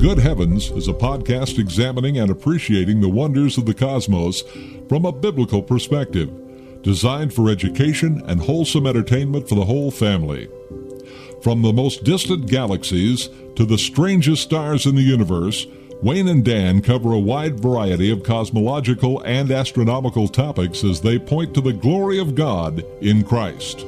Good Heavens is a podcast examining and appreciating the wonders of the cosmos from a biblical perspective, designed for education and wholesome entertainment for the whole family. From the most distant galaxies to the strangest stars in the universe, Wayne and Dan cover a wide variety of cosmological and astronomical topics as they point to the glory of God in Christ.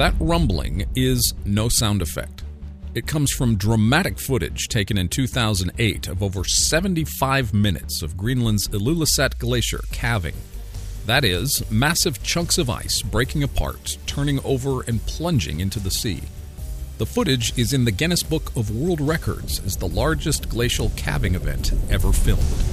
That rumbling is no sound effect. It comes from dramatic footage taken in 2008 of over 75 minutes of Greenland's Ilulissat Glacier calving. That is, massive chunks of ice breaking apart, turning over, and plunging into the sea. The footage is in the Guinness Book of World Records as the largest glacial calving event ever filmed.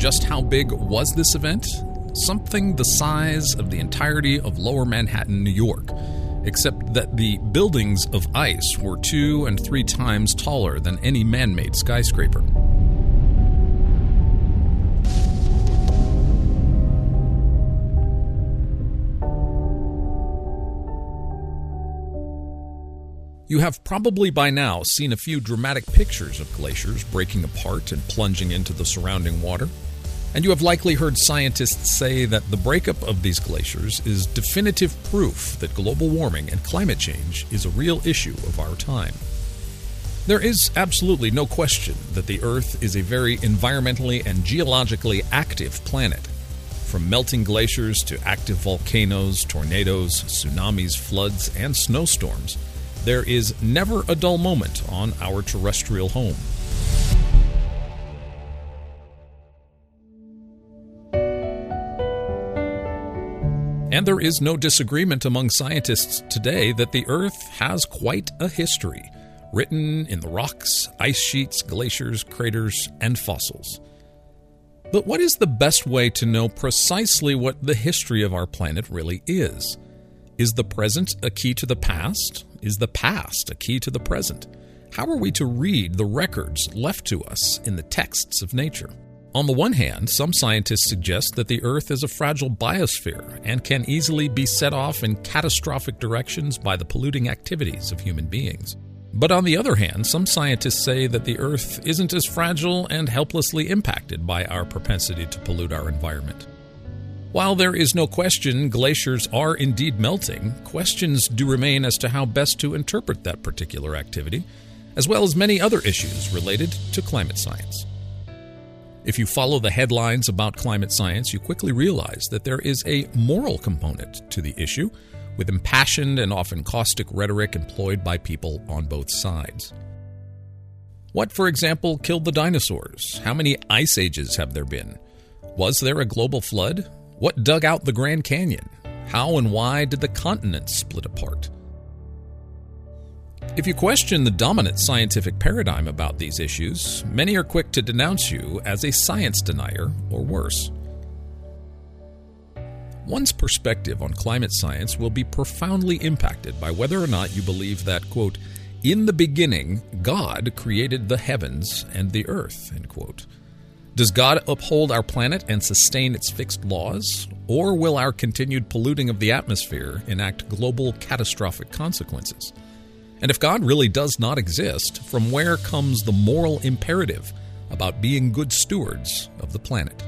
Just how big was this event? Something the size of the entirety of lower Manhattan, New York, except that the buildings of ice were two and three times taller than any man made skyscraper. You have probably by now seen a few dramatic pictures of glaciers breaking apart and plunging into the surrounding water. And you have likely heard scientists say that the breakup of these glaciers is definitive proof that global warming and climate change is a real issue of our time. There is absolutely no question that the Earth is a very environmentally and geologically active planet. From melting glaciers to active volcanoes, tornadoes, tsunamis, floods, and snowstorms, there is never a dull moment on our terrestrial home. And there is no disagreement among scientists today that the Earth has quite a history, written in the rocks, ice sheets, glaciers, craters, and fossils. But what is the best way to know precisely what the history of our planet really is? Is the present a key to the past? Is the past a key to the present? How are we to read the records left to us in the texts of nature? On the one hand, some scientists suggest that the Earth is a fragile biosphere and can easily be set off in catastrophic directions by the polluting activities of human beings. But on the other hand, some scientists say that the Earth isn't as fragile and helplessly impacted by our propensity to pollute our environment. While there is no question glaciers are indeed melting, questions do remain as to how best to interpret that particular activity, as well as many other issues related to climate science. If you follow the headlines about climate science, you quickly realize that there is a moral component to the issue, with impassioned and often caustic rhetoric employed by people on both sides. What, for example, killed the dinosaurs? How many ice ages have there been? Was there a global flood? What dug out the Grand Canyon? How and why did the continents split apart? If you question the dominant scientific paradigm about these issues, many are quick to denounce you as a science denier or worse. One's perspective on climate science will be profoundly impacted by whether or not you believe that, quote, in the beginning, God created the heavens and the earth, end quote. Does God uphold our planet and sustain its fixed laws? Or will our continued polluting of the atmosphere enact global catastrophic consequences? And if God really does not exist, from where comes the moral imperative about being good stewards of the planet?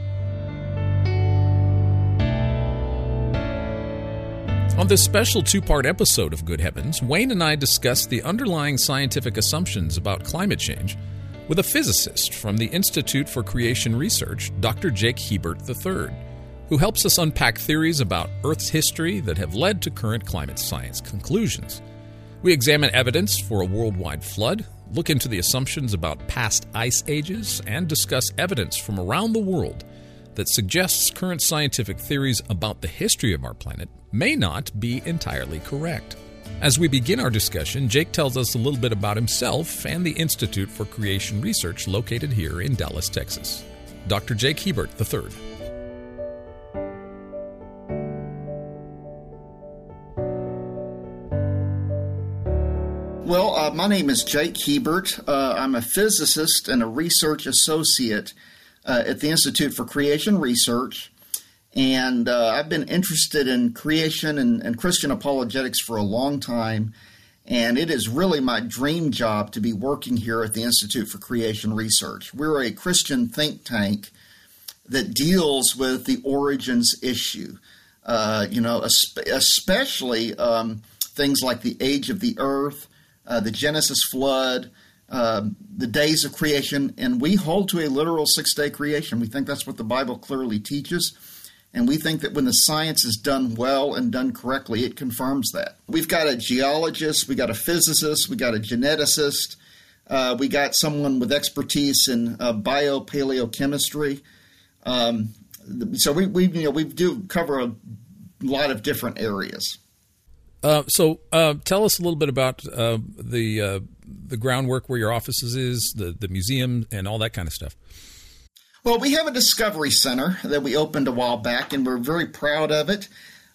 On this special two part episode of Good Heavens, Wayne and I discuss the underlying scientific assumptions about climate change with a physicist from the Institute for Creation Research, Dr. Jake Hebert III, who helps us unpack theories about Earth's history that have led to current climate science conclusions. We examine evidence for a worldwide flood, look into the assumptions about past ice ages, and discuss evidence from around the world that suggests current scientific theories about the history of our planet may not be entirely correct. As we begin our discussion, Jake tells us a little bit about himself and the Institute for Creation Research located here in Dallas, Texas. Dr. Jake Hebert III. Well, uh, my name is Jake Hebert. Uh, I'm a physicist and a research associate uh, at the Institute for Creation Research. And uh, I've been interested in creation and, and, Christian apologetics for a long time. And it is really my dream job to be working here at the Institute for Creation Research. We're a Christian think tank that deals with the origins issue. Uh, you know, especially um, things like the age of the earth, uh, the Genesis flood, uh, the days of creation, and we hold to a literal six day creation. We think that's what the Bible clearly teaches. And we think that when the science is done well and done correctly, it confirms that. We've got a geologist, we got a physicist, we got a geneticist, uh, we got someone with expertise in uh, biopaleochemistry. Um, so we, we you know we do cover a lot of different areas. Uh, so uh, tell us a little bit about uh, the uh, the groundwork where your offices is, the the museum, and all that kind of stuff. Well, we have a discovery center that we opened a while back, and we're very proud of it.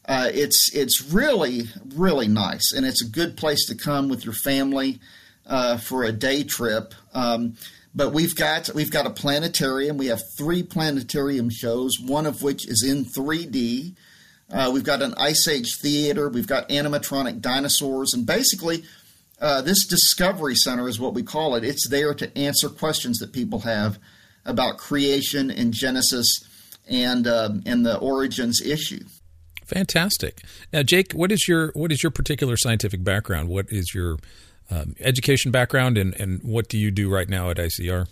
Uh, it's it's really really nice, and it's a good place to come with your family for a day trip. Um, but we've got we've got a planetarium. We have three planetarium shows, one of which is in 3D. Uh, we've got an Ice Age theater. We've got animatronic dinosaurs. And basically, uh, this Discovery Center is what we call it. It's there to answer questions that people have about creation and Genesis and um, and the origins issue. Fantastic. Now, Jake, what is your what is your particular scientific background? What is your um, education background, and, and what do you do right now at ICR?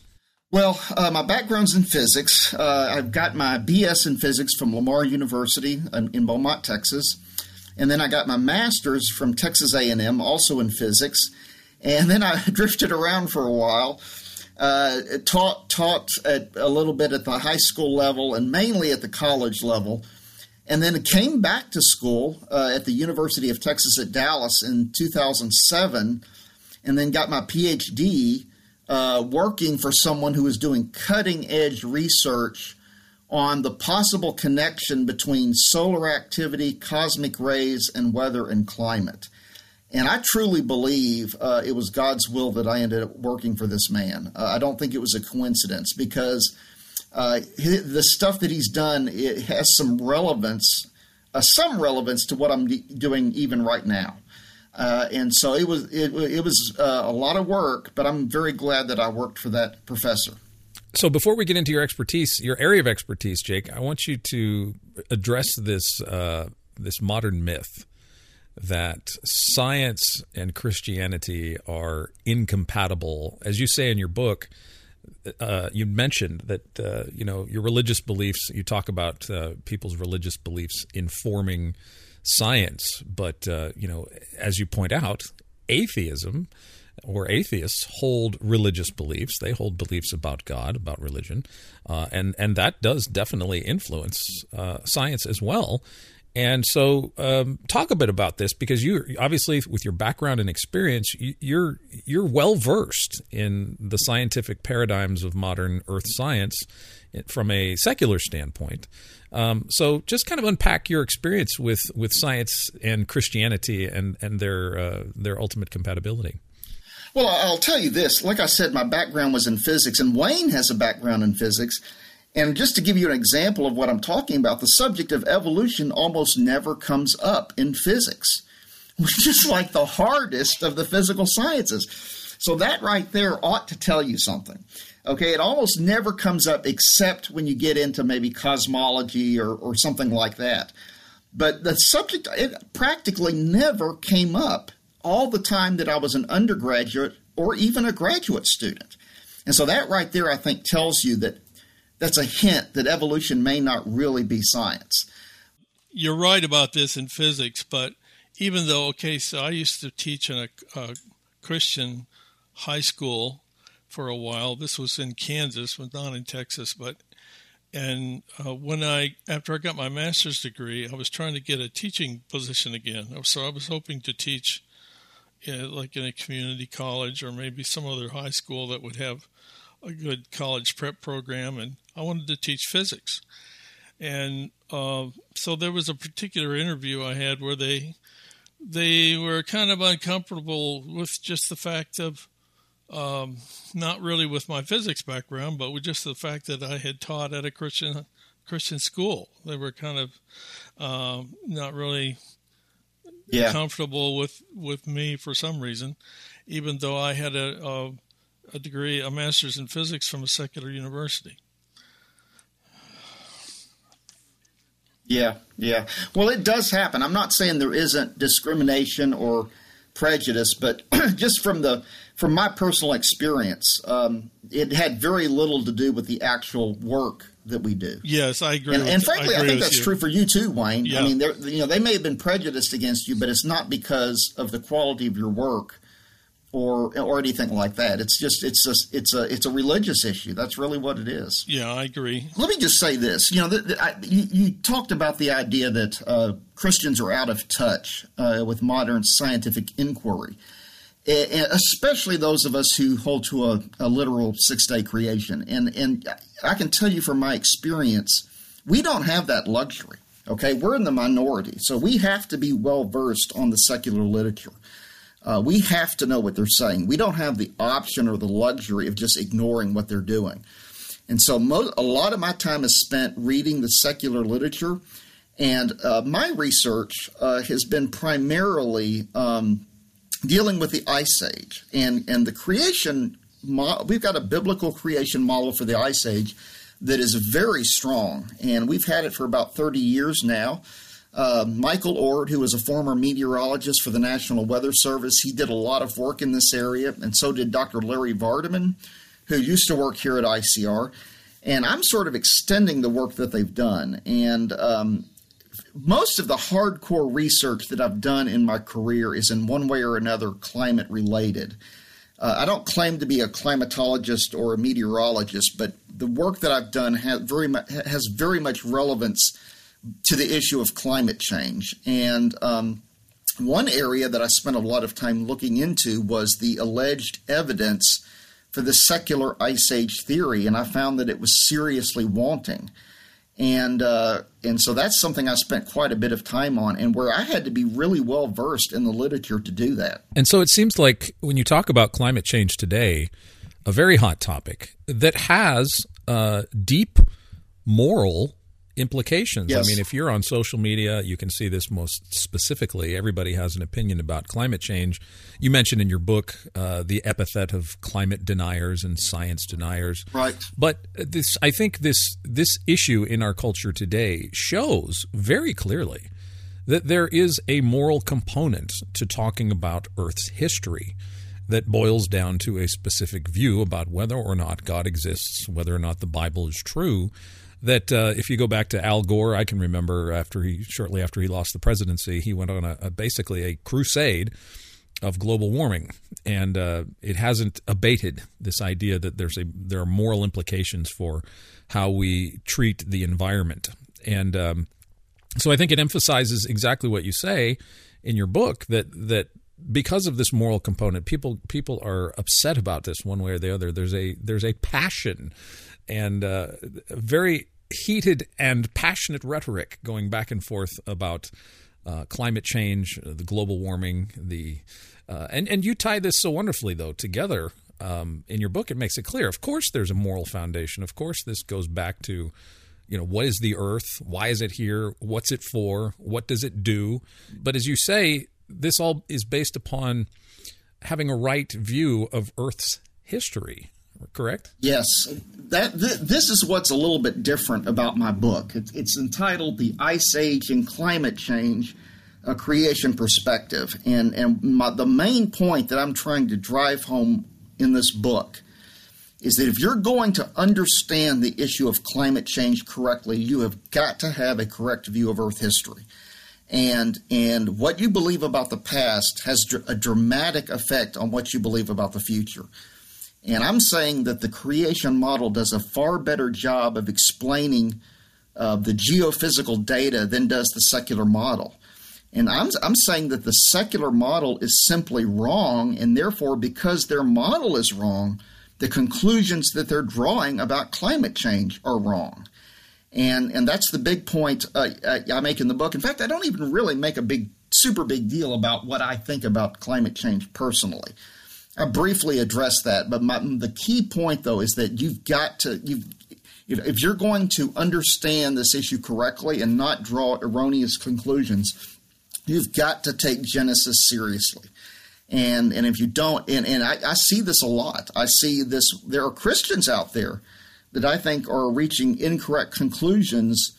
Well, uh, my background's in physics. Uh, I've got my BS in physics from Lamar University in, Beaumont, Texas, and then I got my master's from Texas A&M, also in physics. And then I drifted around for a while, uh, taught taught at, a little bit at the high school level and mainly at the college level, and then came back to school uh, at the University of Texas at Dallas in 2007, and then got my PhD uh, working for someone who is doing cutting edge research on the possible connection between solar activity, cosmic rays, and weather and climate. And I truly believe uh, it was God's will that I ended up working for this man. Uh, I don't think it was a coincidence because uh, the stuff that he's done it has some relevance, uh, some relevance to what I'm doing even right now. Uh, and so it was it, it was uh, a lot of work, but I'm very glad that I worked for that professor. So before we get into your expertise, your area of expertise, Jake, I want you to address this uh, this modern myth that science and Christianity are incompatible. As you say in your book, uh, you mentioned that uh, you know your religious beliefs. You talk about uh, people's religious beliefs informing science. But, uh, you know, as you point out, atheism or atheists hold religious beliefs. They hold beliefs about God, about religion, uh, and and that does definitely influence uh, science as well. And so, um, talk a bit about this because you obviously, with your background and experience, you're you're well versed in the scientific paradigms of modern Earth science from a secular standpoint. Um, so, just kind of unpack your experience with, with science and Christianity and and their uh, their ultimate compatibility. Well, I'll tell you this. Like I said, my background was in physics, and Wayne has a background in physics. And just to give you an example of what I'm talking about, the subject of evolution almost never comes up in physics, which is like the hardest of the physical sciences. So that right there ought to tell you something. Okay, it almost never comes up except when you get into maybe cosmology or, or something like that. But the subject, it practically never came up all the time that I was an undergraduate or even a graduate student. And so that right there, I think, tells you that that's a hint that evolution may not really be science. You're right about this in physics, but even though, okay, so I used to teach in a, a Christian high school for a while. This was in Kansas, was not in Texas, but And uh, when I, after I got my master's degree, I was trying to get a teaching position again. So I was hoping to teach, you know, like in a community college or maybe some other high school that would have a good college prep program. And I wanted to teach physics. And uh, so there was a particular interview I had where they they were kind of uncomfortable with just the fact of um, not really with my physics background, but with just the fact that I had taught at a Christian Christian school. They were kind of um, not really yeah. comfortable with with me for some reason, even though I had a, a a degree, a master's in physics from a secular university. Yeah, yeah. Well, it does happen. I'm not saying there isn't discrimination or prejudice, but just from the from my personal experience, um, it had very little to do with the actual work that we do. Yes, I agree. And, and frankly, I, I think that's you. true for you too, Wayne. Yeah. I mean, you know, they may have been prejudiced against you, but it's not because of the quality of your work or or anything like that. It's just it's a it's a it's a religious issue. That's really what it is. Yeah, I agree. Let me just say this. You know, the, the, I, you, you, talked about the idea that uh, Christians are out of touch uh, with modern scientific inquiry, and especially those of us who hold to a, a literal six day creation. And and I can tell you from my experience, we don't have that luxury. Okay, we're in the minority, so we have to be well versed on the secular literature. Uh, we have to know what they're saying. We don't have the option or the luxury of just ignoring what they're doing. And so, mo- a lot of my time is spent reading the secular literature. And uh, my research uh, has been primarily um, dealing with the Ice Age and, and the creation. Mo- we've got a biblical creation model for the Ice Age that is very strong, and we've had it for about 30 years now. Uh, Michael Oard, who was a former meteorologist for the National Weather Service, he did a lot of work in this area, and so did Dr. Larry Vardiman, who used to work here at ICR. And I'm sort of extending the work that they've done. And um, most of the hardcore research that I've done in my career is in one way or another climate related. Uh, I don't claim to be a climatologist or a meteorologist, but the work that I've done has very, has very much relevance to the issue of climate change. And um, one area that I spent a lot of time looking into was the alleged evidence for the secular ice age theory, and I found that it was seriously wanting. And uh, and so that's something I spent quite a bit of time on, and where I had to be really well versed in the literature to do that. And so it seems like when you talk about climate change today, a very hot topic that has uh, deep moral implications. Yes. I mean, if you're on social media, you can see this most specifically. Everybody has an opinion about climate change. You mentioned in your book uh, the epithet of climate deniers and science deniers. Right. But this, I think this this issue in our culture today shows very clearly that there is a moral component to talking about Earth's history that boils down to a specific view about whether or not God exists, whether or not the Bible is true that uh, if you go back to Al Gore, I can remember after he shortly after he lost the presidency, he went on a, a basically a crusade of global warming, and uh, it hasn't abated this idea that there's a there are moral implications for how we treat the environment, and um, so I think it emphasizes exactly what you say in your book that that because of this moral component, people people are upset about this one way or the other. There's a there's a passion and uh, very heated and passionate rhetoric going back and forth about uh, climate change, uh, the global warming, the uh, and and you tie this so wonderfully though together um, in your book. It makes it clear. Of course, there's a moral foundation. Of course, this goes back to you know what is the Earth? Why is it here? What's it for? What does it do? But as you say, this all is based upon having a right view of Earth's history correct? Yes. That th- this is what's a little bit different about my book. It, it's entitled "The Ice Age and Climate Change: A Creation Perspective," and and my, the main point that I'm trying to drive home in this book is that if you're going to understand the issue of climate change correctly, you have got to have a correct view of Earth history. And and what you believe about the past has dr- a dramatic effect on what you believe about the future. And I'm saying that the creation model does a far better job of explaining uh, the geophysical data than does the secular model. And I'm, I'm saying that the secular model is simply wrong, and therefore, because their model is wrong, the conclusions that they're drawing about climate change are wrong. And, and that's the big point uh, I make in the book. In fact, I don't even really make a big, super big deal about what I think about climate change personally. I briefly address that, but my, the key point, though, is that you've got to, you've, if you're going to understand this issue correctly and not draw erroneous conclusions, you've got to take Genesis seriously. And and if you don't, and, and I, I see this a lot. I see this. There are Christians out there that I think are reaching incorrect conclusions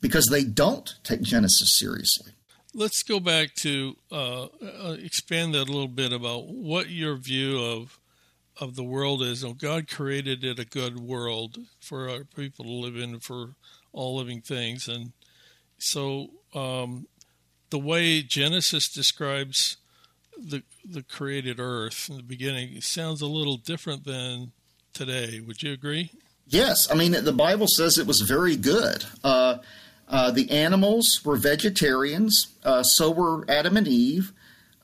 because they don't take Genesis seriously. Let's go back to uh, uh, expand that a little bit about what your view of of the world is. God created it a good world for our people to live in, for all living things, and so um, the way Genesis describes the the created earth in the beginning sounds a little different than today. Would you agree? Yes, I mean the Bible says it was very good. Uh, uh, the animals were vegetarians, uh, so were Adam and Eve.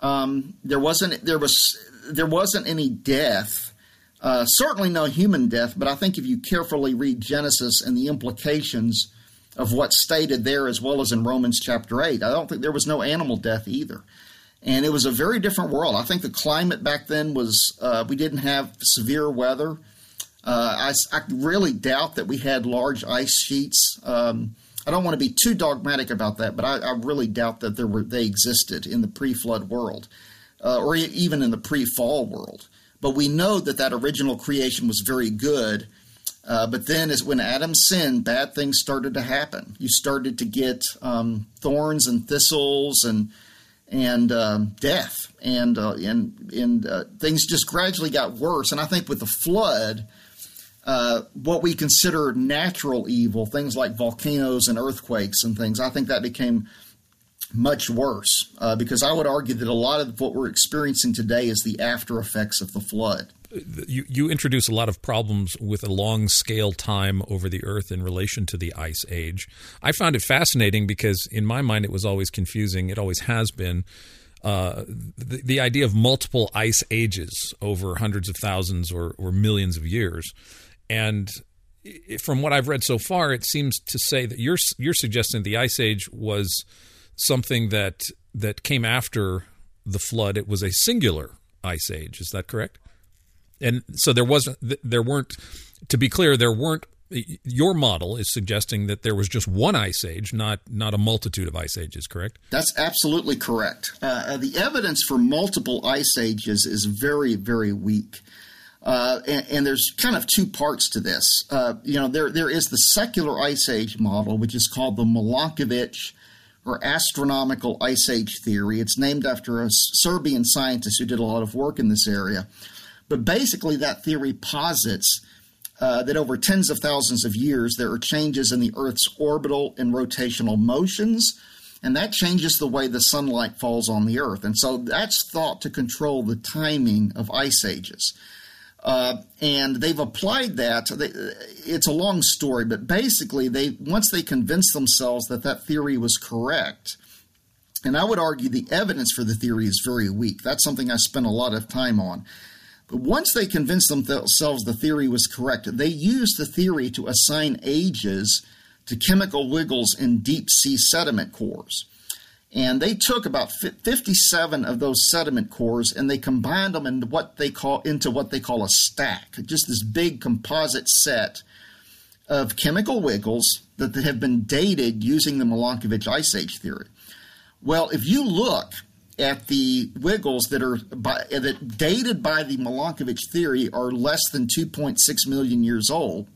Um, there wasn't there was there wasn't any death. Uh, certainly no human death, but I think if you carefully read Genesis and the implications of what's stated there, as well as in Romans chapter eight, I don't think there was no animal death either and it was a very different world. I think the climate back then was uh, we didn't have severe weather. Uh, I, I, really doubt that we had large ice sheets. Um, I don't want to be too dogmatic about that, but I, I, really doubt that there were they existed in the pre-flood world, uh, or even in the pre-fall world. But we know that that original creation was very good. Uh, but then, as when Adam sinned, bad things started to happen. You started to get um, thorns and thistles and and um, death, and uh, and and uh, things just gradually got worse. And I think with the flood, uh, what we consider natural evil, things like volcanoes and earthquakes and things, I think that became much worse uh, because I would argue that a lot of what we're experiencing today is the after effects of the flood you, you introduce a lot of problems with a long scale time over the Earth in relation to the Ice Age. I found it fascinating because, in my mind, it was always confusing. It always has been. Uh, the, the, idea of multiple ice ages over hundreds of thousands or, or millions of years. And from what I've read so far, it seems to say that you're you're suggesting the ice age was something that that came after the flood. It was a singular ice age. Is that correct? and so there wasn't there weren't to be clear there weren't your model is suggesting that there was just one ice age, not not a multitude of ice ages. Correct? That's absolutely correct. Uh, uh the evidence for multiple ice ages is very very weak. Uh, and, and, there's kind of two parts to this. Uh, you know, there there is the secular ice age model, which is called the Milankovitch or astronomical ice age theory. It's named after a Serbian scientist who did a lot of work in this area. But basically, that theory posits uh, that over tens of thousands of years, there are changes in the Earth's orbital and rotational motions, and that changes the way the sunlight falls on the Earth. And so that's thought to control the timing of ice ages. Uh, and they've applied that. It's a long story, but basically, they once they convinced themselves that that theory was correct, and I would argue the evidence for the theory is very weak. That's something I spent a lot of time on. But once they convinced themselves the theory was correct, they used the theory to assign ages to chemical wiggles in deep sea sediment cores. And they took about 57 of those sediment cores and they combined them into what they call into what they call a stack, just this big composite set of chemical wiggles that have been dated using the Milankovitch ice age theory. Well, if you look at the wiggles that are by, that dated by the Milankovitch theory are less than 2.6 million years old,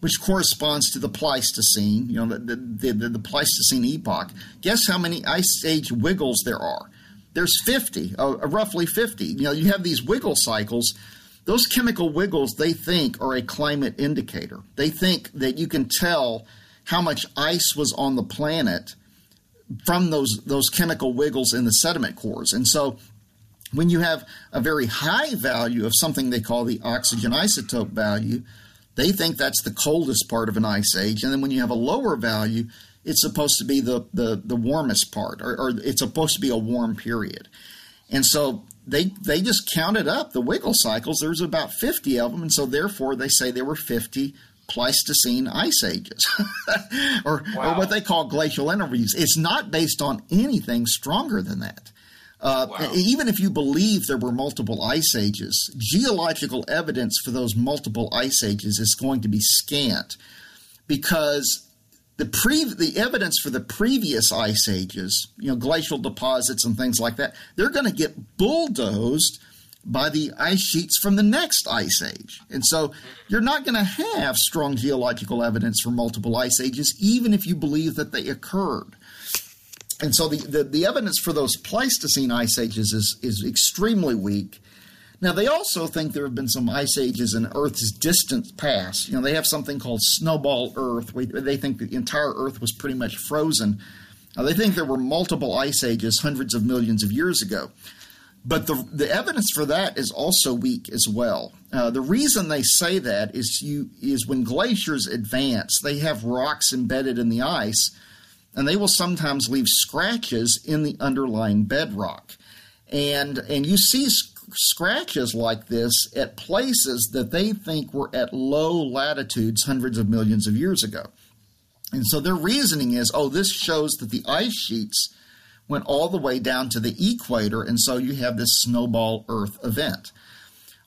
which corresponds to the Pleistocene, you know, the, the, the, the Pleistocene epoch. Guess how many ice age wiggles there are? There's 50, uh, roughly 50. You know, you have these wiggle cycles. Those chemical wiggles, they think, are a climate indicator. They think that you can tell how much ice was on the planet – from those those chemical wiggles in the sediment cores. And so When you have a very high value of something they call the oxygen isotope value, they think that's the coldest part of an ice age. And then when you have a lower value, it's supposed to be the, the, the warmest part, or, or it's supposed to be a warm period. And so they they just counted up the wiggle cycles. There's about 50 of them, and so therefore they say there were 50 Pleistocene ice ages, or, wow. or what they call glacial intervals. It's not based on anything stronger than that. Uh, wow. Even if you believe there were multiple ice ages, geological evidence for those multiple ice ages is going to be scant because the pre the evidence for the previous ice ages, you know, glacial deposits and things like that, they're going to get bulldozed by the ice sheets from the next ice age. And so you're not going to have strong geological evidence for multiple ice ages, even if you believe that they occurred. And so the, the, the evidence for those Pleistocene ice ages is, is extremely weak. Now, they also think there have been some ice ages in Earth's distant past. You know, they have something called snowball Earth. They think the entire Earth was pretty much frozen. Now, they think there were multiple ice ages hundreds of millions of years ago. But the, the evidence for that is also weak as well. Uh, the reason they say that is you is when glaciers advance, they have rocks embedded in the ice, and they will sometimes leave scratches in the underlying bedrock. And and you see scratches like this at places that they think were at low latitudes hundreds of millions of years ago. And so their reasoning is, oh, this shows that the ice sheets went all the way down to the equator, and so you have this snowball Earth event.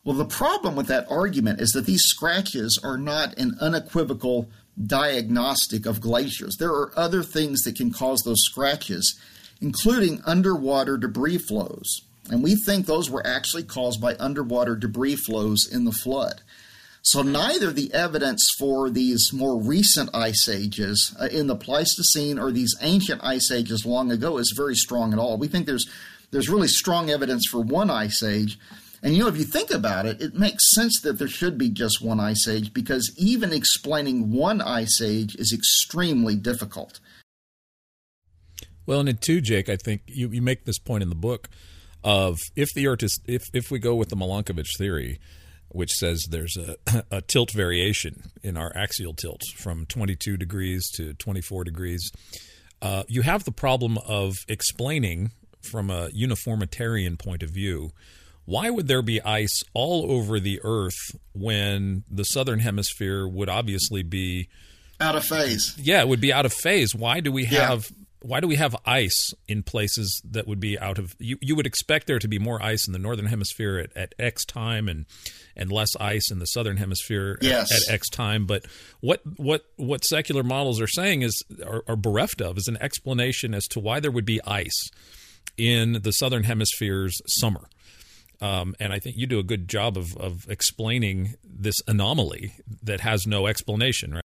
Well, the problem with that argument is that these scratches are not an unequivocal diagnostic of glaciers. There are other things that can cause those scratches, including underwater debris flows. And we think those were actually caused by underwater debris flows in the flood. So neither the evidence for these more recent ice ages uh, in the Pleistocene or these ancient ice ages long ago is very strong at all. We think there's there's really strong evidence for one ice age. And you know, if you think about it, it makes sense that there should be just one ice age because even explaining one ice age is extremely difficult. Well, and two, Jake, I think you, you make this point in the book of if the Earth is if if we go with the Milankovitch theory, which says there's a, a tilt variation in our axial tilt from 22 degrees to 24 degrees, uh, you have the problem of explaining from a uniformitarian point of view why would there be ice all over the Earth when the southern hemisphere would obviously be out of phase? Yeah, it would be out of phase. Why do we have why do we have ice in places that would be out of you, you would expect there to be more ice in the northern hemisphere at, at x time and and less ice in the southern hemisphere yes. at, at x time but what what what secular models are saying is are, are bereft of is an explanation as to why there would be ice in the southern hemisphere's summer um, and I think you do a good job of, of explaining this anomaly that has no explanation, right?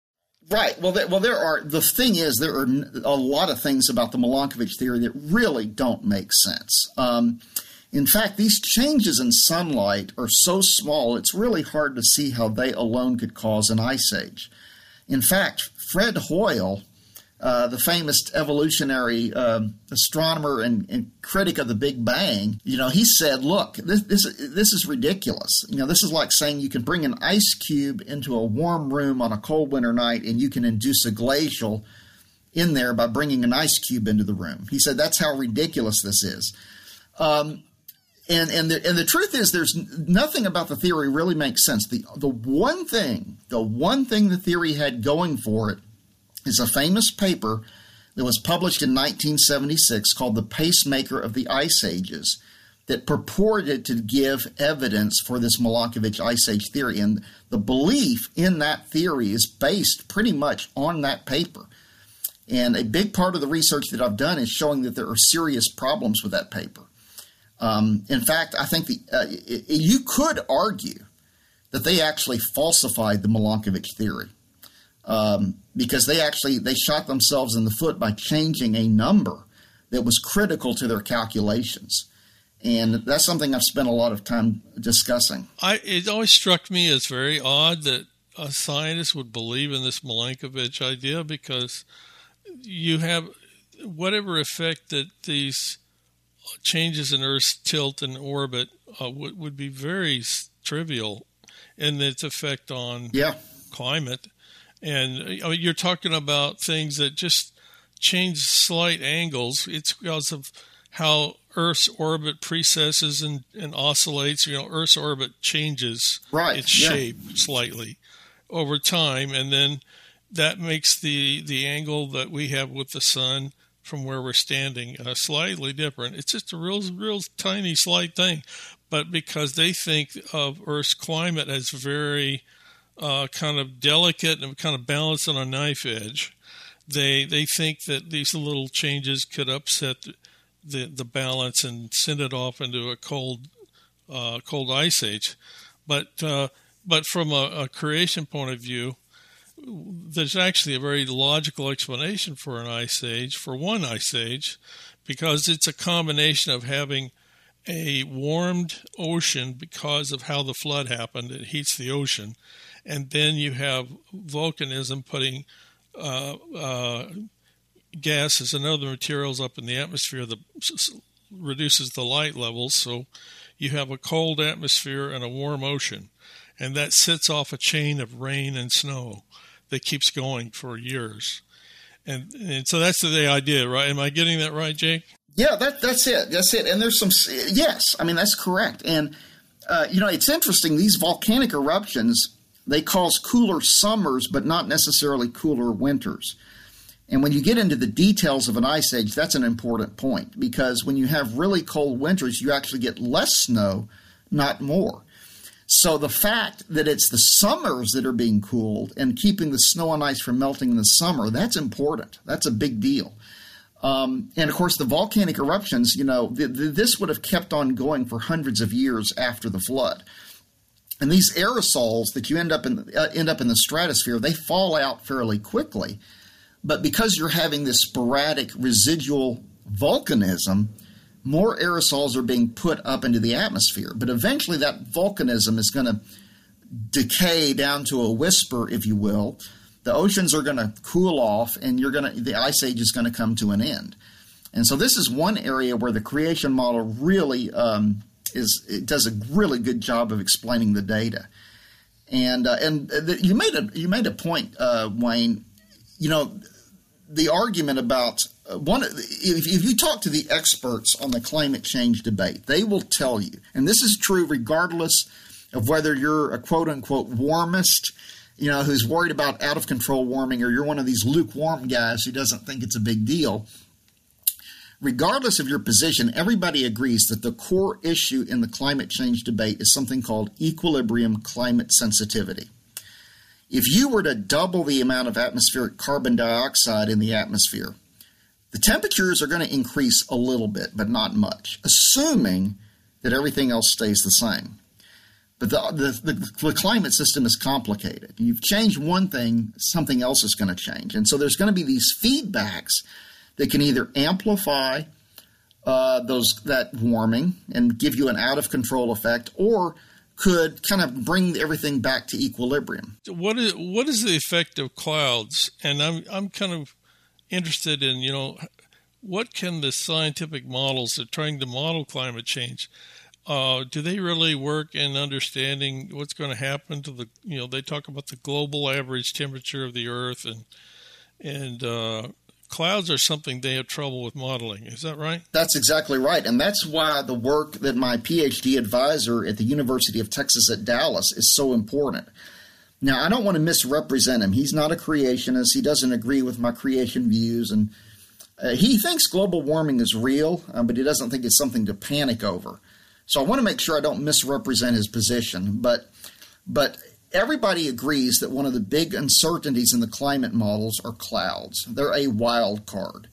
Right. Well, there, well, there are. The thing is, there are a lot of things about the Milankovitch theory that really don't make sense. Um, in fact, these changes in sunlight are so small, it's really hard to see how they alone could cause an ice age. In fact, Fred Hoyle, uh, the famous evolutionary um, astronomer and, and, critic of the Big Bang, you know, he said, "Look, this, this this is ridiculous. You know, this is like saying you can bring an ice cube into a warm room on a cold winter night, and you can induce a glacial in there by bringing an ice cube into the room." He said, "That's how ridiculous this is." Um, and and the, and the truth is, there's nothing about the theory really makes sense. The the one thing, the one thing the theory had going for it is a famous paper that was published in 1976 called The Pacemaker of the Ice Ages that purported to give evidence for this Milankovitch Ice Age theory. And the belief in that theory is based pretty much on that paper. And a big part of the research that I've done is showing that there are serious problems with that paper. Um, in fact, I think the, uh, you could argue that they actually falsified the Milankovitch theory um, because they actually they shot themselves in the foot by changing a number that was critical to their calculations. And that's something I've spent a lot of time discussing. I, it always struck me as very odd that a scientist would believe in this Milankovitch idea because you have whatever effect that these changes in Earth's tilt and orbit uh, would, would be very trivial in its effect on yeah. climate. And I mean, you're talking about things that just change slight angles. It's because of how Earth's orbit precesses and, and oscillates. You know, Earth's orbit changes right. its yeah. shape slightly over time, and then that makes the the angle that we have with the sun from where we're standing uh, slightly different. It's just a real, real tiny, slight thing, but because they think of Earth's climate as very uh, kind of delicate and kind of balanced on a knife edge, they they think that these little changes could upset the the balance and send it off into a cold uh, cold ice age. But uh, but from a, a creation point of view, there's actually a very logical explanation for an ice age, for one ice age, because it's a combination of having a warmed ocean because of how the flood happened. It heats the ocean. And then you have volcanism putting uh, uh, gases and other materials up in the atmosphere that reduces the light levels. So you have a cold atmosphere and a warm ocean. And that sets off a chain of rain and snow that keeps going for years. And, and so that's the idea, right? Am I getting that right, Jake? Yeah, that, that's it. That's it. And there's some, yes, I mean, that's correct. And, uh, you know, it's interesting. These volcanic eruptions, they cause cooler summers, but not necessarily cooler winters. And when you get into the details of an ice age, that's an important point because when you have really cold winters, you actually get less snow, not more. So the fact that it's the summers that are being cooled and keeping the snow and ice from melting in the summer, that's important. That's a big deal. Um, and of course, the volcanic eruptions, you know, th- th- this would have kept on going for hundreds of years after the flood. And these aerosols that you end up in uh, end up in the stratosphere, they fall out fairly quickly. But because you're having this sporadic residual volcanism, more aerosols are being put up into the atmosphere. But eventually, that volcanism is going to decay down to a whisper, if you will. The oceans are going to cool off, and you're going to the ice age is going to come to an end. And so, this is one area where the creation model really um, is it does a really good job of explaining the data. And uh, and the, you made a you made a point, uh, Wayne. You know, the argument about one if, if you talk to the experts on the climate change debate, they will tell you, and this is true regardless of whether you're a quote unquote warmist, you know, who's worried about out of control warming, or you're one of these lukewarm guys who doesn't think it's a big deal. Regardless of your position, everybody agrees that the core issue in the climate change debate is something called equilibrium climate sensitivity. If you were to double the amount of atmospheric carbon dioxide in the atmosphere, the temperatures are going to increase a little bit, but not much, assuming that everything else stays the same. But the, the, the, the climate system is complicated. You've changed one thing, something else is going to change. And so there's going to be these feedbacks that can either amplify uh, those that warming and give you an out of control effect, or could kind of bring everything back to equilibrium. What is what is the effect of clouds? And I'm I'm kind of interested in, you know, what can the scientific models that are trying to model climate change, uh, do they really work in understanding what's going to happen to the, you know, they talk about the global average temperature of the Earth and, and, uh, clouds are something they have trouble with modeling. Is that right? That's exactly right. And that's why the work that my PhD advisor at the University of Texas at Dallas is so important. Now, I don't want to misrepresent him. He's not a creationist. He doesn't agree with my creation views. And uh, he thinks global warming is real, um, but he doesn't think it's something to panic over. So I want to make sure I don't misrepresent his position. But, but everybody agrees that one of the big uncertainties in the climate models are clouds. They're a wild card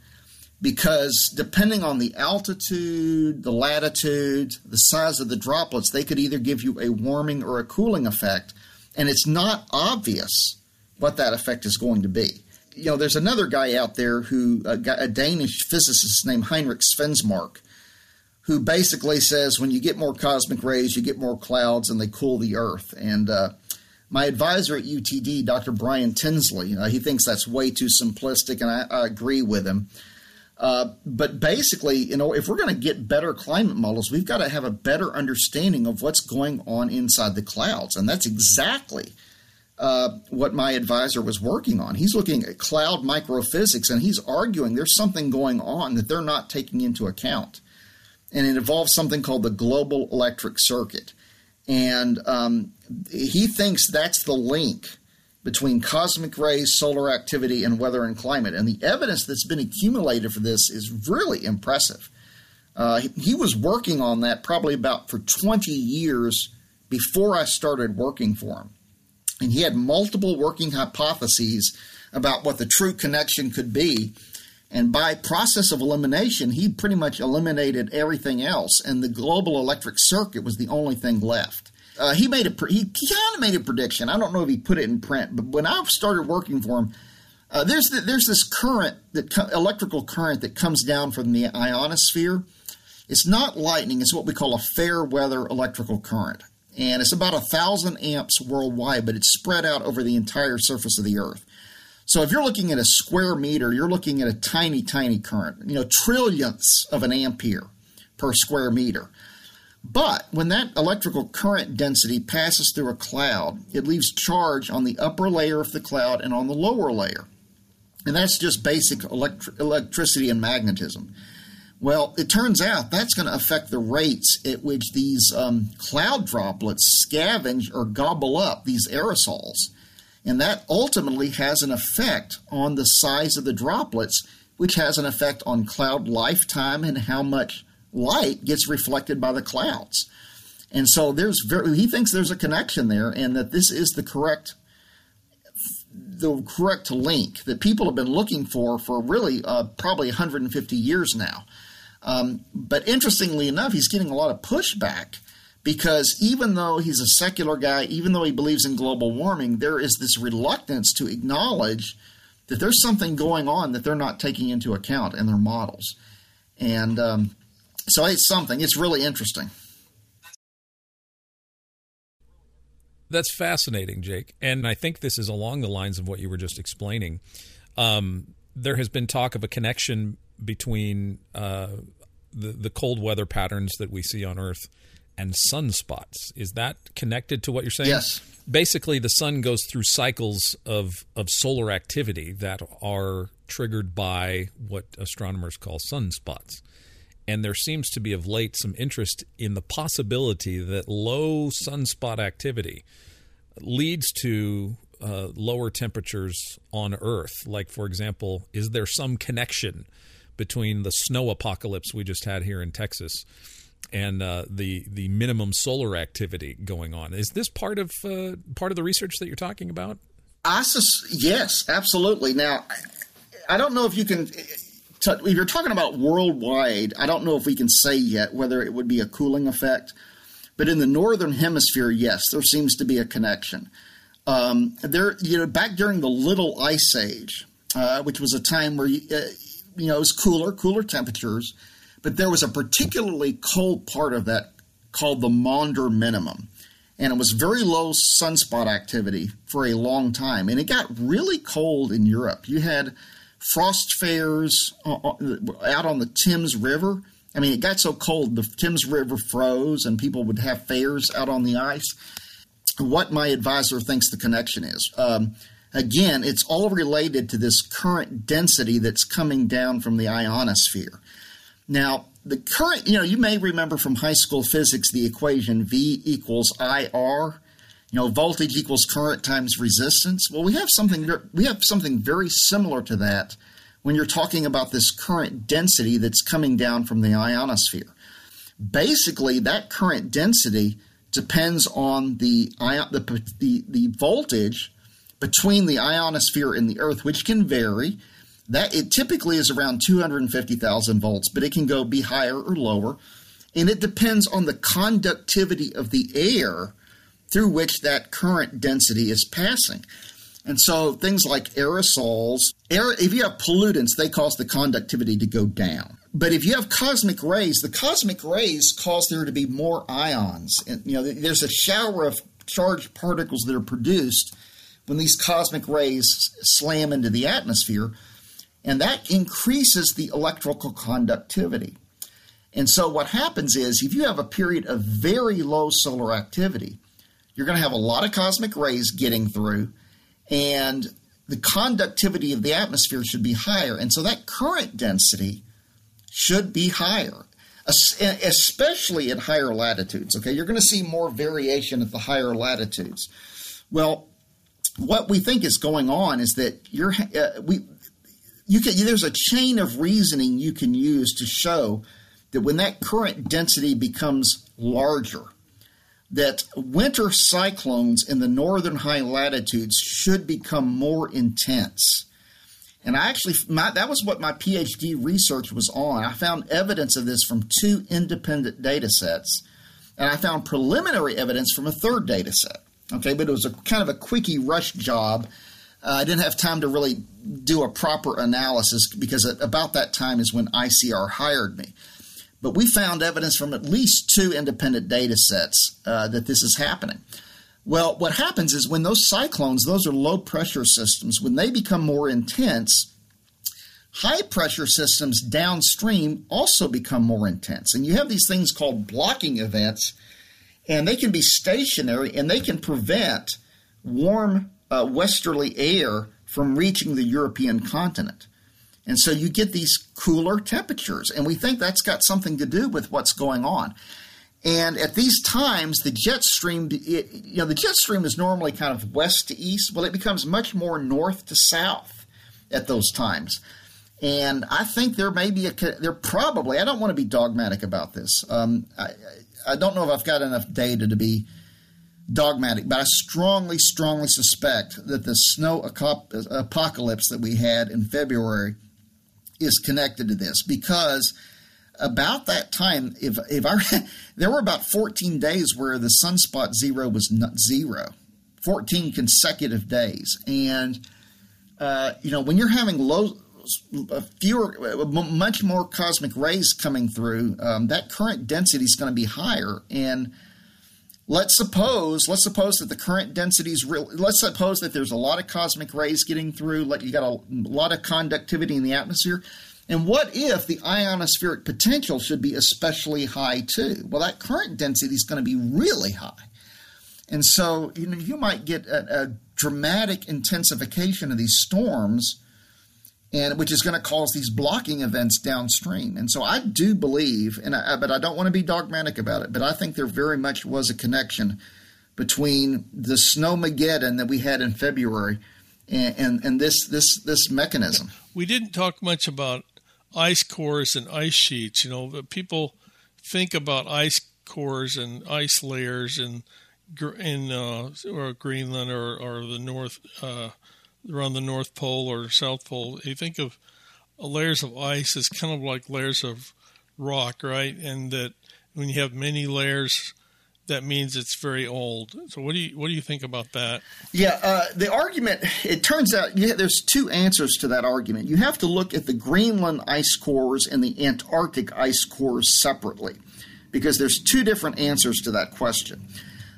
because depending on the altitude, the latitude, the size of the droplets, they could either give you a warming or a cooling effect – and it's not obvious what that effect is going to be. You know, there's another guy out there who a, a Danish physicist named Henrik Svensmark, who basically says when you get more cosmic rays, you get more clouds, and they cool the Earth. And uh, my advisor at UTD, Dr. Brian Tinsley, uh, he thinks that's way too simplistic, and I, I agree with him. Uh, but basically, you know, if we're going to get better climate models, we've got to have a better understanding of what's going on inside the clouds, and that's exactly uh, what my advisor was working on. He's looking at cloud microphysics, and he's arguing there's something going on that they're not taking into account, and it involves something called the global electric circuit, and um, he thinks that's the link between cosmic rays, solar activity, and weather and climate. And the evidence that's been accumulated for this is really impressive. Uh, he, he, was working on that probably about for 20 years before I started working for him. And he had multiple working hypotheses about what the true connection could be. And by process of elimination, he pretty much eliminated everything else, and the global electric circuit was the only thing left. Uh, he made a he, he kind of made a prediction. I don't know if he put it in print, but when I started working for him, uh, there's the, there's this current that electrical current that comes down from the ionosphere. It's not lightning; it's what we call a fair weather electrical current, and it's about a thousand amps worldwide, but it's spread out over the entire surface of the Earth. So if you're looking at a square meter, you're looking at a tiny, tiny current, you know, trillionths of an ampere per square meter. But when that electrical current density passes through a cloud, it leaves charge on the upper layer of the cloud and on the lower layer. And that's just basic electri- electricity and magnetism. Well, it turns out that's going to affect the rates at which these um, cloud droplets scavenge or gobble up these aerosols. And that ultimately has an effect on the size of the droplets, which has an effect on cloud lifetime and how much light gets reflected by the clouds. And so there's very, he thinks there's a connection there and that this is the correct the correct link that people have been looking for for really uh, probably 150 years now. Um, but interestingly enough, he's getting a lot of pushback because even though he's a secular guy, even though he believes in global warming, there is this reluctance to acknowledge that there's something going on that they're not taking into account in their models. And um, so it's something. It's really interesting. That's fascinating, Jake. And I think this is along the lines of what you were just explaining. Um, there has been talk of a connection between uh, the, the cold weather patterns that we see on Earth and sunspots. Is that connected to what you're saying? Yes. Basically, the sun goes through cycles of, of solar activity that are triggered by what astronomers call sunspots. And there seems to be of late some interest in the possibility that low sunspot activity leads to uh, lower temperatures on Earth. Like, for example, is there some connection between the snow apocalypse we just had here in Texas and uh, the the minimum solar activity going on? Is this part of uh, part of the research that you're talking about? I sus- yes, absolutely. Now, I don't know if you can if you're talking about worldwide, I don't know if we can say yet whether it would be a cooling effect, but in the northern hemisphere, yes, there seems to be a connection. Um, there, you know, back during the Little Ice Age, uh, which was a time where uh, you know it was cooler, cooler temperatures, but there was a particularly cold part of that called the Maunder minimum, and it was very low sunspot activity for a long time, and it got really cold in Europe. You had frost fairs uh, uh, out on the Thames River. I mean, it got so cold, the Thames River froze, and people would have fairs out on the ice. What my advisor thinks the connection is. Um, again, it's all related to this current density that's coming down from the ionosphere. Now, the current, you know, you may remember from high school physics the equation V equals IR you know, voltage equals current times resistance. Well, we have something we have something very similar to that when you're talking about this current density that's coming down from the ionosphere. Basically, that current density depends on the the, the, the voltage between the ionosphere and the Earth, which can vary. That it typically is around 250,000 volts, but it can go be higher or lower, and it depends on the conductivity of the air through which that current density is passing. And so things like aerosols, air, if you have pollutants, they cause the conductivity to go down. But if you have cosmic rays, the cosmic rays cause there to be more ions. And, you know, there's a shower of charged particles that are produced when these cosmic rays slam into the atmosphere. and that increases the electrical conductivity. And so what happens is if you have a period of very low solar activity, you're going to have a lot of cosmic rays getting through, and the conductivity of the atmosphere should be higher. And so that current density should be higher, especially at higher latitudes. Okay, you're going to see more variation at the higher latitudes. Well, what we think is going on is that you're uh, we you can there's a chain of reasoning you can use to show that when that current density becomes larger that winter cyclones in the northern high latitudes should become more intense and I actually, my, that was what my PhD research was on. I found evidence of this from two independent data sets, and I found preliminary evidence from a third data set. Okay, but it was a kind of a quickie rush job. Uh, I didn't have time to really do a proper analysis because at about that time is when ICR hired me. But we found evidence from at least two independent data sets uh, that this is happening. Well, what happens is when those cyclones, those are low pressure systems, when they become more intense, high pressure systems downstream also become more intense. And you have these things called blocking events, and they can be stationary and they can prevent warm uh, westerly air from reaching the European continent. And so you get these cooler temperatures, and we think that's got something to do with what's going on. And at these times, the jet stream, it, you know, the jet stream is normally kind of west to east. Well, it becomes much more north to south at those times. And I think there may be a, there probably, I don't want to be dogmatic about this. Um, I, I don't know if I've got enough data to be dogmatic, but I strongly, strongly suspect that the snow apocalypse that we had in February is connected to this because about that time, if if I there were about 14 days where the sunspot zero was not zero, 14 consecutive days, and uh, you know when you're having low, uh, fewer, uh, much more cosmic rays coming through, um, that current density is going to be higher, and let's suppose let's suppose that the current density is real let's suppose that there's a lot of cosmic rays getting through like you got a lot of conductivity in the atmosphere and what if the ionospheric potential should be especially high too? Well, that current density is going to be really high. And so you know you might get a, a dramatic intensification of these storms and which is going to cause these blocking events downstream. And so I do believe, and I, but I don't want to be dogmatic about it, but I think there very much was a connection between the snowmageddon that we had in February and, and, and this this this mechanism. We didn't talk much about ice cores and ice sheets. You know, people think about ice cores and ice layers in in uh, or Greenland or or the North uh, around the North Pole or South Pole. You think of layers of ice as kind of like layers of rock, right? And that when you have many layers that means it's very old. So what do you what do you think about that? Yeah, uh, the argument. It turns out yeah, there's two answers to that argument. You have to look at the Greenland ice cores and the Antarctic ice cores separately, because there's two different answers to that question.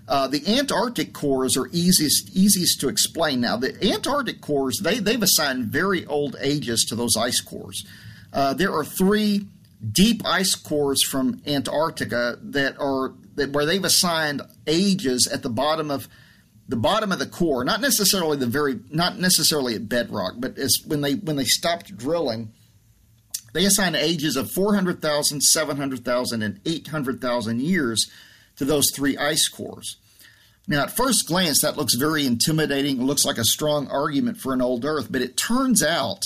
Uh, the Antarctic cores are easiest easiest to explain. Now, the Antarctic cores they they've assigned very old ages to those ice cores. Uh, there are three deep ice cores from Antarctica that are that where they've assigned ages at the bottom of the bottom of the core, not necessarily the very not necessarily at bedrock, but as when they when they stopped drilling, they assigned ages of 400,000, 700,000 and 800,000 years to those three ice cores. Now, at first glance, that looks very intimidating. It looks like a strong argument for an old Earth, but it turns out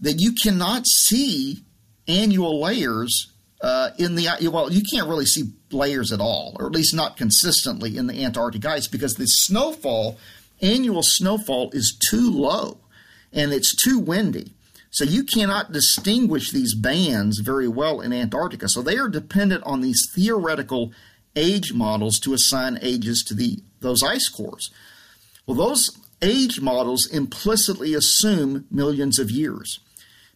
that you cannot see annual layers uh, in the well, you can't really see layers at all, or at least not consistently in the Antarctic ice because the snowfall, annual snowfall, is too low and it's too windy. So you cannot distinguish these bands very well in Antarctica. So they are dependent on these theoretical age models to assign ages to the those ice cores. Well, those age models implicitly assume millions of years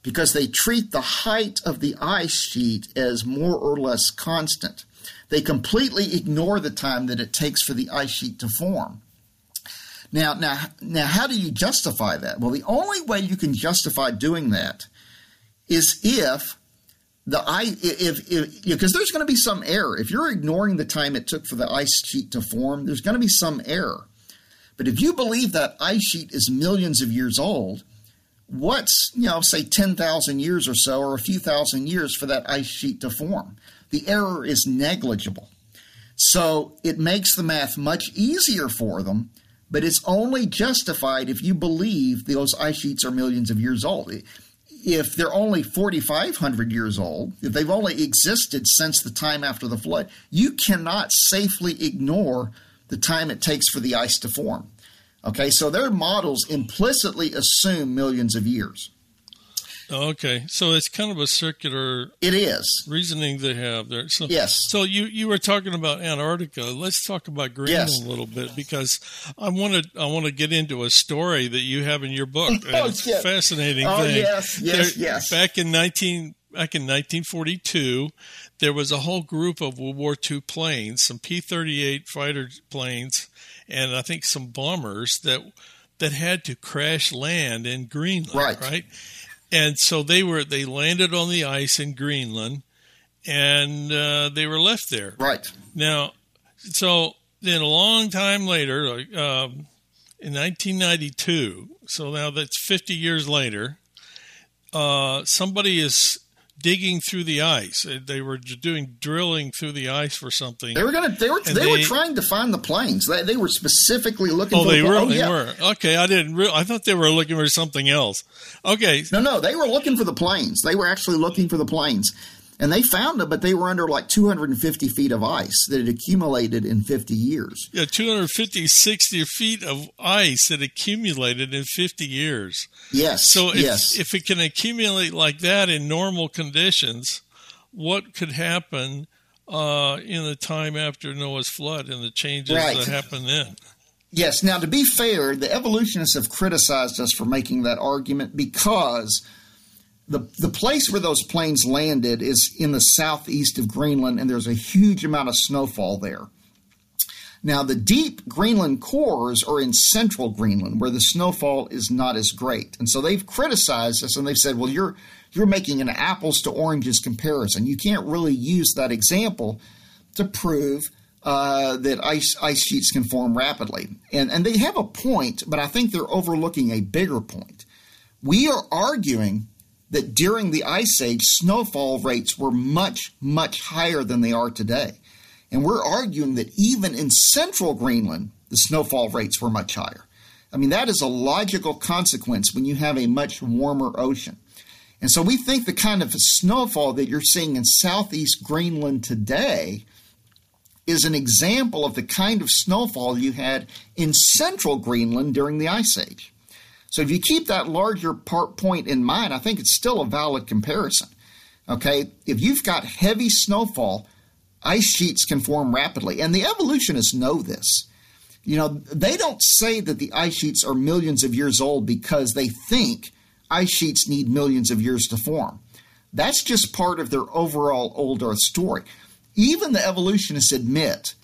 because they treat the height of the ice sheet as more or less constant. They completely ignore the time that it takes for the ice sheet to form. Now, now, now, how do you justify that? Well, the only way you can justify doing that is if the ice, if if because there's going to be some error. If you're ignoring the time it took for the ice sheet to form, there's going to be some error. But if you believe that ice sheet is millions of years old, what's you know say 10,000 years or so, or a few thousand years for that ice sheet to form? The error is negligible. So it makes the math much easier for them but it's only justified if you believe those ice sheets are millions of years old. If they're only 4,500 years old, if they've only existed since the time after the flood, you cannot safely ignore the time it takes for the ice to form. Okay, so their models implicitly assume millions of years. Okay, so it's kind of a circular. It is reasoning they have there. So, yes. So you you were talking about Antarctica. Let's talk about Greenland yes. a little bit because I want to I want to get into a story that you have in your book. oh, it's yeah. fascinating oh, thing. yes, yes, there, yes. Back in nineteen back in 1942, there was a whole group of World War II planes, some P-38 fighter planes, and I think some bombers that that had to crash land in Greenland. Right. Right and so they were they landed on the ice in Greenland, and uh, they were left there. Right now, so then a long time later, um, in 1992, so now that's 50 years later, uh, somebody is digging through the ice. Uh, they were doing drilling through the ice for something. They were going to. They were. They, they, were trying to find the planes. They, they were specifically looking. Oh, for they the, were. oh, they yeah. were. Okay, I didn't. Re- I thought they were looking for something else. Okay. No, no, they were looking for the planes. They were actually looking for the planes and they found them, but they were under like 250 feet of ice that had accumulated in 50 years. Yeah, 250, 60 feet of ice that accumulated in 50 years. Yes. So if, yes. if it can accumulate like that in normal conditions, what could happen uh, in the time after Noah's flood and the changes right. that happened then? Yes. Now, to be fair, the evolutionists have criticized us for making that argument because – the the place where those planes landed is in the southeast of Greenland, and there's a huge amount of snowfall there. Now, the deep Greenland cores are in central Greenland, where the snowfall is not as great, and so they've criticized us, and they've said, "Well, you're you're making an apples to oranges comparison. You can't really use that example to prove." Uh, that ice ice sheets can form rapidly, and and they have a point, but I think they're overlooking a bigger point. We are arguing that during the Ice Age, snowfall rates were much, much higher than they are today. And we're arguing that even in central Greenland, the snowfall rates were much higher. I mean, that is a logical consequence when you have a much warmer ocean. And so we think the kind of snowfall that you're seeing in southeast Greenland today is an example of the kind of snowfall you had in central Greenland during the Ice Age. So if you keep that larger part point in mind, I think it's still a valid comparison. Okay, if you've got heavy snowfall, ice sheets can form rapidly, and the evolutionists know this. You know, they don't say that the ice sheets are millions of years old because they think ice sheets need millions of years to form. That's just part of their overall old Earth story. Even the evolutionists admit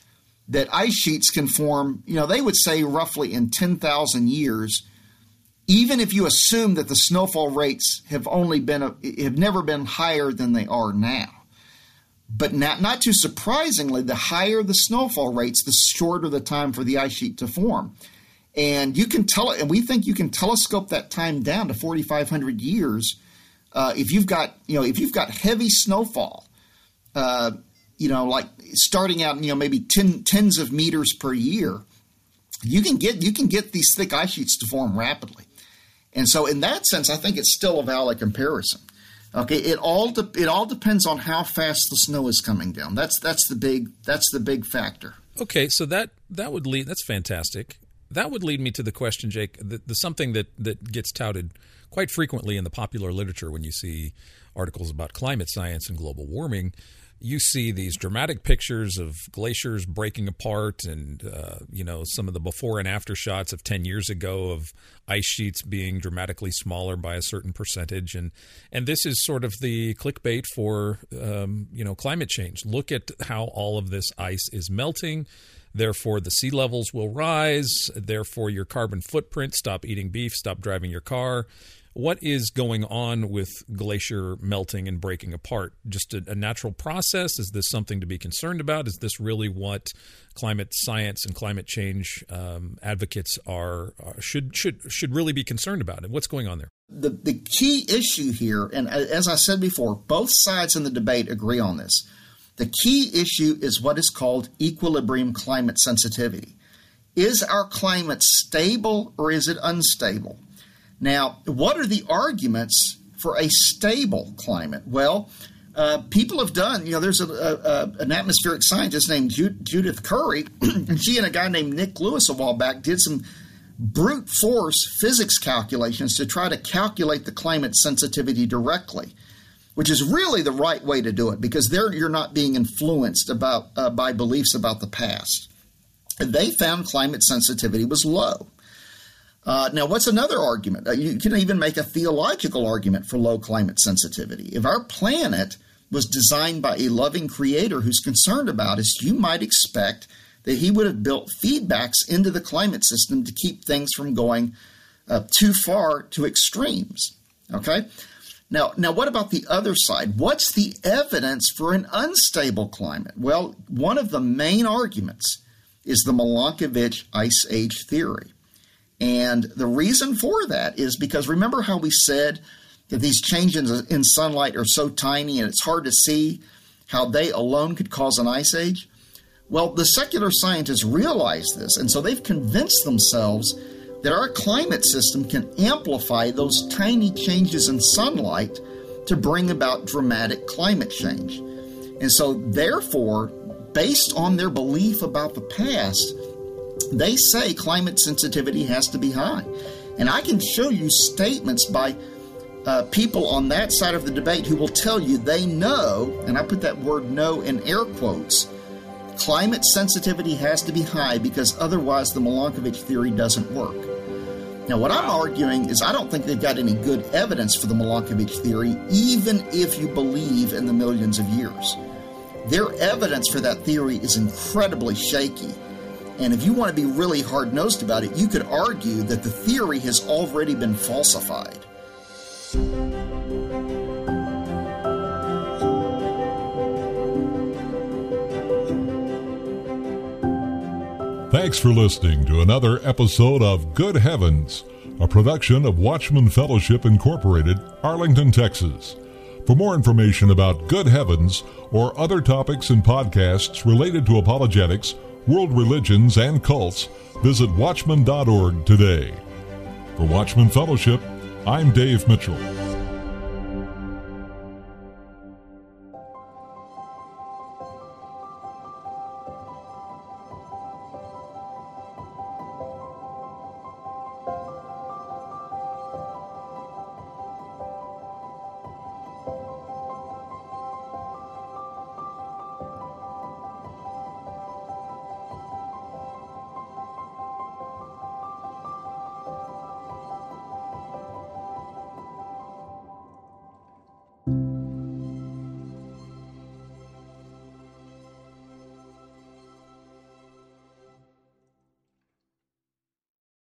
that ice sheets can form, you know, they would say roughly in 10,000 years, even if you assume that the snowfall rates have only been have never been higher than they are now. But not, not too surprisingly, the higher the snowfall rates, the shorter the time for the ice sheet to form. And you can tell and we think you can telescope that time down to 4,500 years uh, if you've got, you know, if you've got heavy snowfall, uh, you know, like starting out, you know, maybe ten, tens of meters per year, you can get you can get these thick ice sheets to form rapidly. And so, in that sense, I think it's still a valid comparison. Okay, it all de- it all depends on how fast the snow is coming down. That's that's the big that's the big factor. Okay, so that that would lead. That's fantastic. That would lead me to the question, Jake. The, the something that that gets touted quite frequently in the popular literature when you see articles about climate science and global warming you see these dramatic pictures of glaciers breaking apart and uh, you know some of the before and after shots of 10 years ago of ice sheets being dramatically smaller by a certain percentage. And and this is sort of the clickbait for um, you know climate change. Look at how all of this ice is melting. Therefore, the sea levels will rise. Therefore, your carbon footprint, stop eating beef, stop driving your car. What is going on with glacier melting and breaking apart? Just a, a natural process? Is this something to be concerned about? Is this really what climate science and climate change um, advocates are, are, should should should really be concerned about? And what's going on there? The the key issue here, and as I said before, both sides in the debate agree on this the key issue is what is called equilibrium climate sensitivity. Is our climate stable or is it unstable? Now, what are the arguments for a stable climate? Well, uh, people have done, you know, there's a, a, an atmospheric scientist named Judith Curry, and she and a guy named Nick Lewis a while back did some brute force physics calculations to try to calculate the climate sensitivity directly which is really the right way to do it because there you're not being influenced about uh, by beliefs about the past. And they found climate sensitivity was low. Uh, now, what's another argument? Uh, you can even make a theological argument for low climate sensitivity. If our planet was designed by a loving creator who's concerned about us, you might expect that he would have built feedbacks into the climate system to keep things from going uh, too far to extremes. Okay? Now, now, what about the other side? What's the evidence for an unstable climate? Well, one of the main arguments is the Milankovitch ice age theory. And the reason for that is because remember how we said that these changes in sunlight are so tiny and it's hard to see how they alone could cause an ice age? Well, the secular scientists realize this, and so they've convinced themselves that our climate system can amplify those tiny changes in sunlight to bring about dramatic climate change. And so, therefore, based on their belief about the past, they say climate sensitivity has to be high. And I can show you statements by uh, people on that side of the debate who will tell you they know, and I put that word know in air quotes, climate sensitivity has to be high because otherwise the Milankovitch theory doesn't work. Now, what I'm arguing is I don't think they've got any good evidence for the Milankovitch theory, even if you believe in the millions of years. Their evidence for that theory is incredibly shaky. And if you want to be really hard nosed about it, you could argue that the theory has already been falsified. Thanks for listening to another episode of Good Heavens, a production of Watchman Fellowship Incorporated, Arlington, Texas. For more information about Good Heavens or other topics and podcasts related to apologetics, world religions, and cults, visit watchman.org today. For Watchman Fellowship, I'm Dave Mitchell.